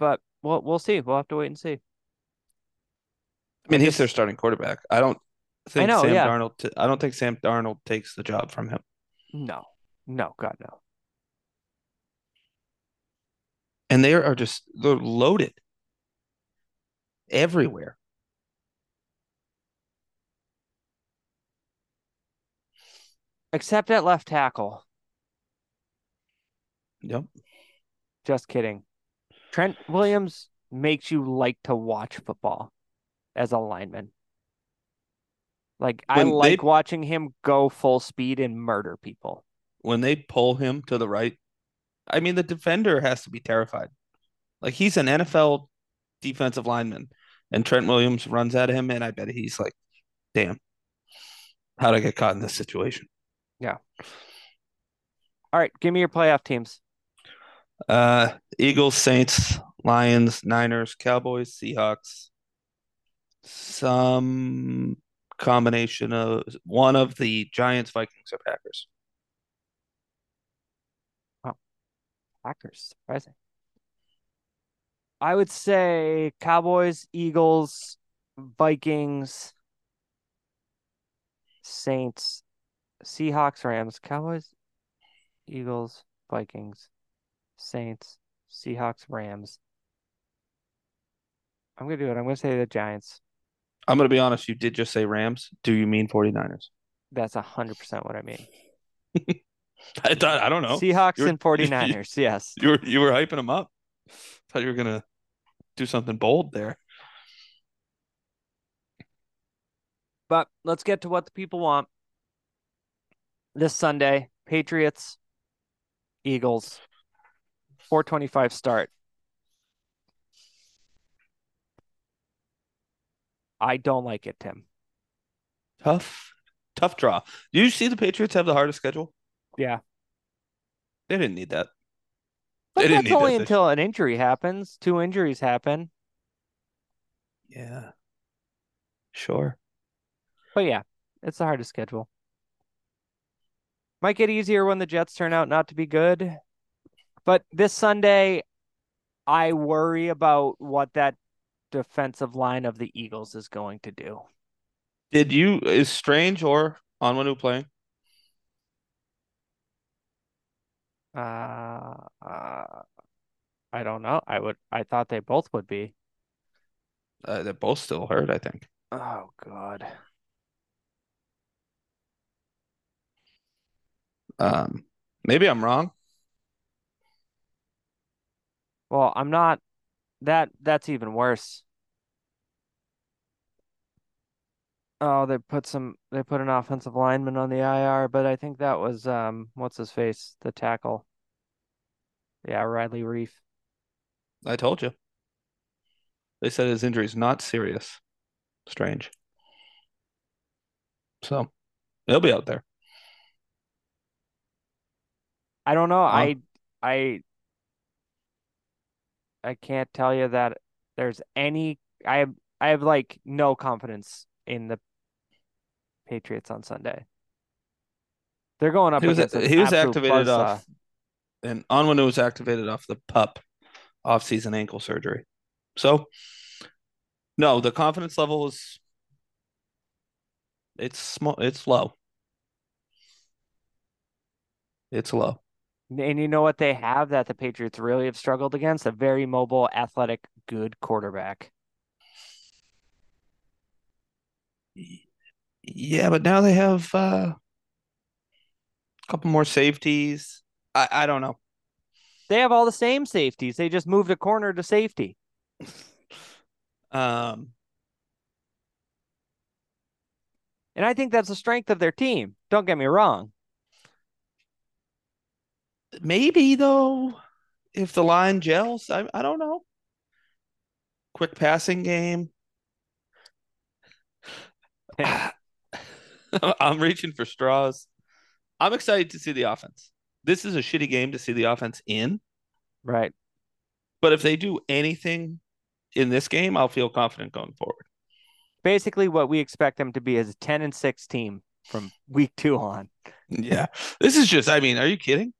But we'll we'll see. We'll have to wait and see.
I mean, he's their starting quarterback. I don't think
know,
Sam
yeah.
Darnold. T- I don't think Sam Darnold takes the job from him.
No. No, God no.
And they are just they're loaded everywhere.
Except at left tackle.
Yep.
Just kidding. Trent Williams makes you like to watch football as a lineman. Like I
When they-
like watching him go full speed and murder people.
When they pull him to the right, I mean, the defender has to be terrified. Like he's an NFL defensive lineman, and Trent Williams runs at him, and I bet he's like, "Damn, how'd I get caught in this situation?"
All right, give me your playoff teams.
Uh, Eagles, Saints, Lions, Niners, Cowboys, Seahawks. Some combination of one of the Giants, Vikings, or Packers.
Packers, surprising. I would say Cowboys, Eagles, Vikings, Saints, Seahawks, Rams, Cowboys, Eagles, Vikings, Saints, Seahawks, Rams. I'm gonna do it. I'm gonna say the Giants.
I'm going to be honest, you did just say Rams. Do you mean 49ers?
That's a hundred percent what I mean.
I thought I don't know.
Seahawks and 49ers. Yes.
You were you were hyping them up. Thought you were gonna do something bold there.
But let's get to what the people want. This Sunday, Patriots, Eagles, 425 start. I don't like it, Tim.
Tough, tough draw. Do you see the Patriots have the hardest schedule?
Yeah.
They didn't need that.
But
They didn't
that's
need
only
that
until an injury happens. Two injuries happen.
Yeah. Sure.
But yeah, it's the hardest schedule. Might get easier when the Jets turn out not to be good. But this Sunday, I worry about what that defensive line of the Eagles is going to do.
Did you is Strange or Onwenu playing?
Uh, uh, I don't know. I would. I thought they both would be.
Uh, they're both still hurt, I think.
Oh God.
Um, maybe I'm wrong.
Well, I'm not. That that's even worse. Oh, they put some. They put an offensive lineman on the IR, but I think that was um, what's his face, the tackle. Yeah, Riley Reiff.
I told you. They said his injury is not serious. Strange. So he'll be out there.
I don't know.
Huh?
I I I can't tell you that there's any. I have I have like no confidence in the Patriots on Sunday. They're going up
He was he was activated
buzzsaw.
off, and Onwenu was activated off the pup off-season ankle surgery. So no, the confidence level is it's small. It's low. It's low.
And you know what they have that the Patriots really have struggled against? A very mobile, athletic, good quarterback.
Yeah, but now they have uh, a couple more safeties. I, I don't know.
They have all the same safeties. They just moved a corner to safety.
Um,
And I think that's the strength of their team. Don't get me wrong.
Maybe though, if the line gels, I I don't know. Quick passing game. I'm reaching for straws. I'm excited to see the offense. This is a shitty game to see the offense in,
Right.
but if they do anything in this game, I'll feel confident going forward.
Basically, what we expect them to be is a 10 and 6 team from week two on.
Yeah. This is just, I mean, are you kidding?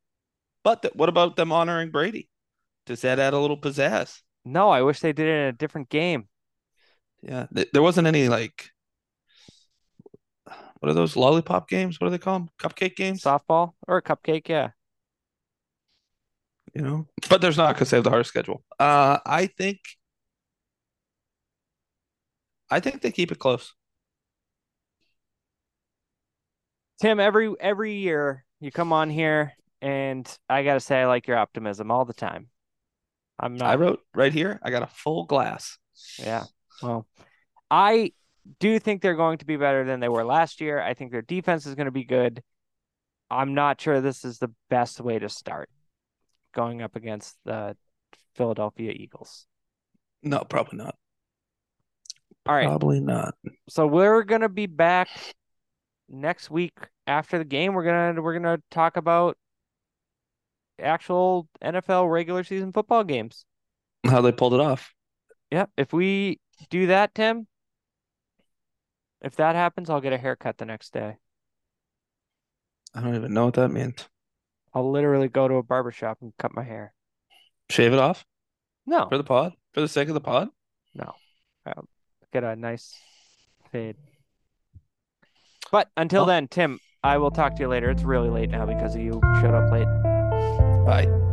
But th- what about them honoring Brady? Does that add a little pizzazz?
No, I wish they did it in a different game.
Yeah. Th- there wasn't any like, what are those lollipop games? What do they call them? Cupcake games?
Softball or a cupcake, yeah.
You know, but there's not because they have the hardest schedule. Uh, I think, I think they keep it close.
Tim, every every year you come on here and I gotta say I like your optimism all the time. I'm not
I wrote right here, I got a full glass.
Yeah. Well, I do think they're going to be better than they were last year. I think their defense is going to be good. I'm not sure this is the best way to start going up against the Philadelphia Eagles.
No, probably not.
All right.
Probably not.
So we're going to be back next week after the game. We're going to we're going to talk about actual NFL regular season football games.
How they pulled it off.
Yep. If we do that, Tim, if that happens, I'll get a haircut the next day.
I don't even know what that means.
I'll literally go to a barber shop and cut my hair.
Shave it off
No,
for the pod, for the sake of the pod.
no. I'll get a nice fade. But until then, Tim, I will talk to you later. It's really late now because you showed up late.
Bye.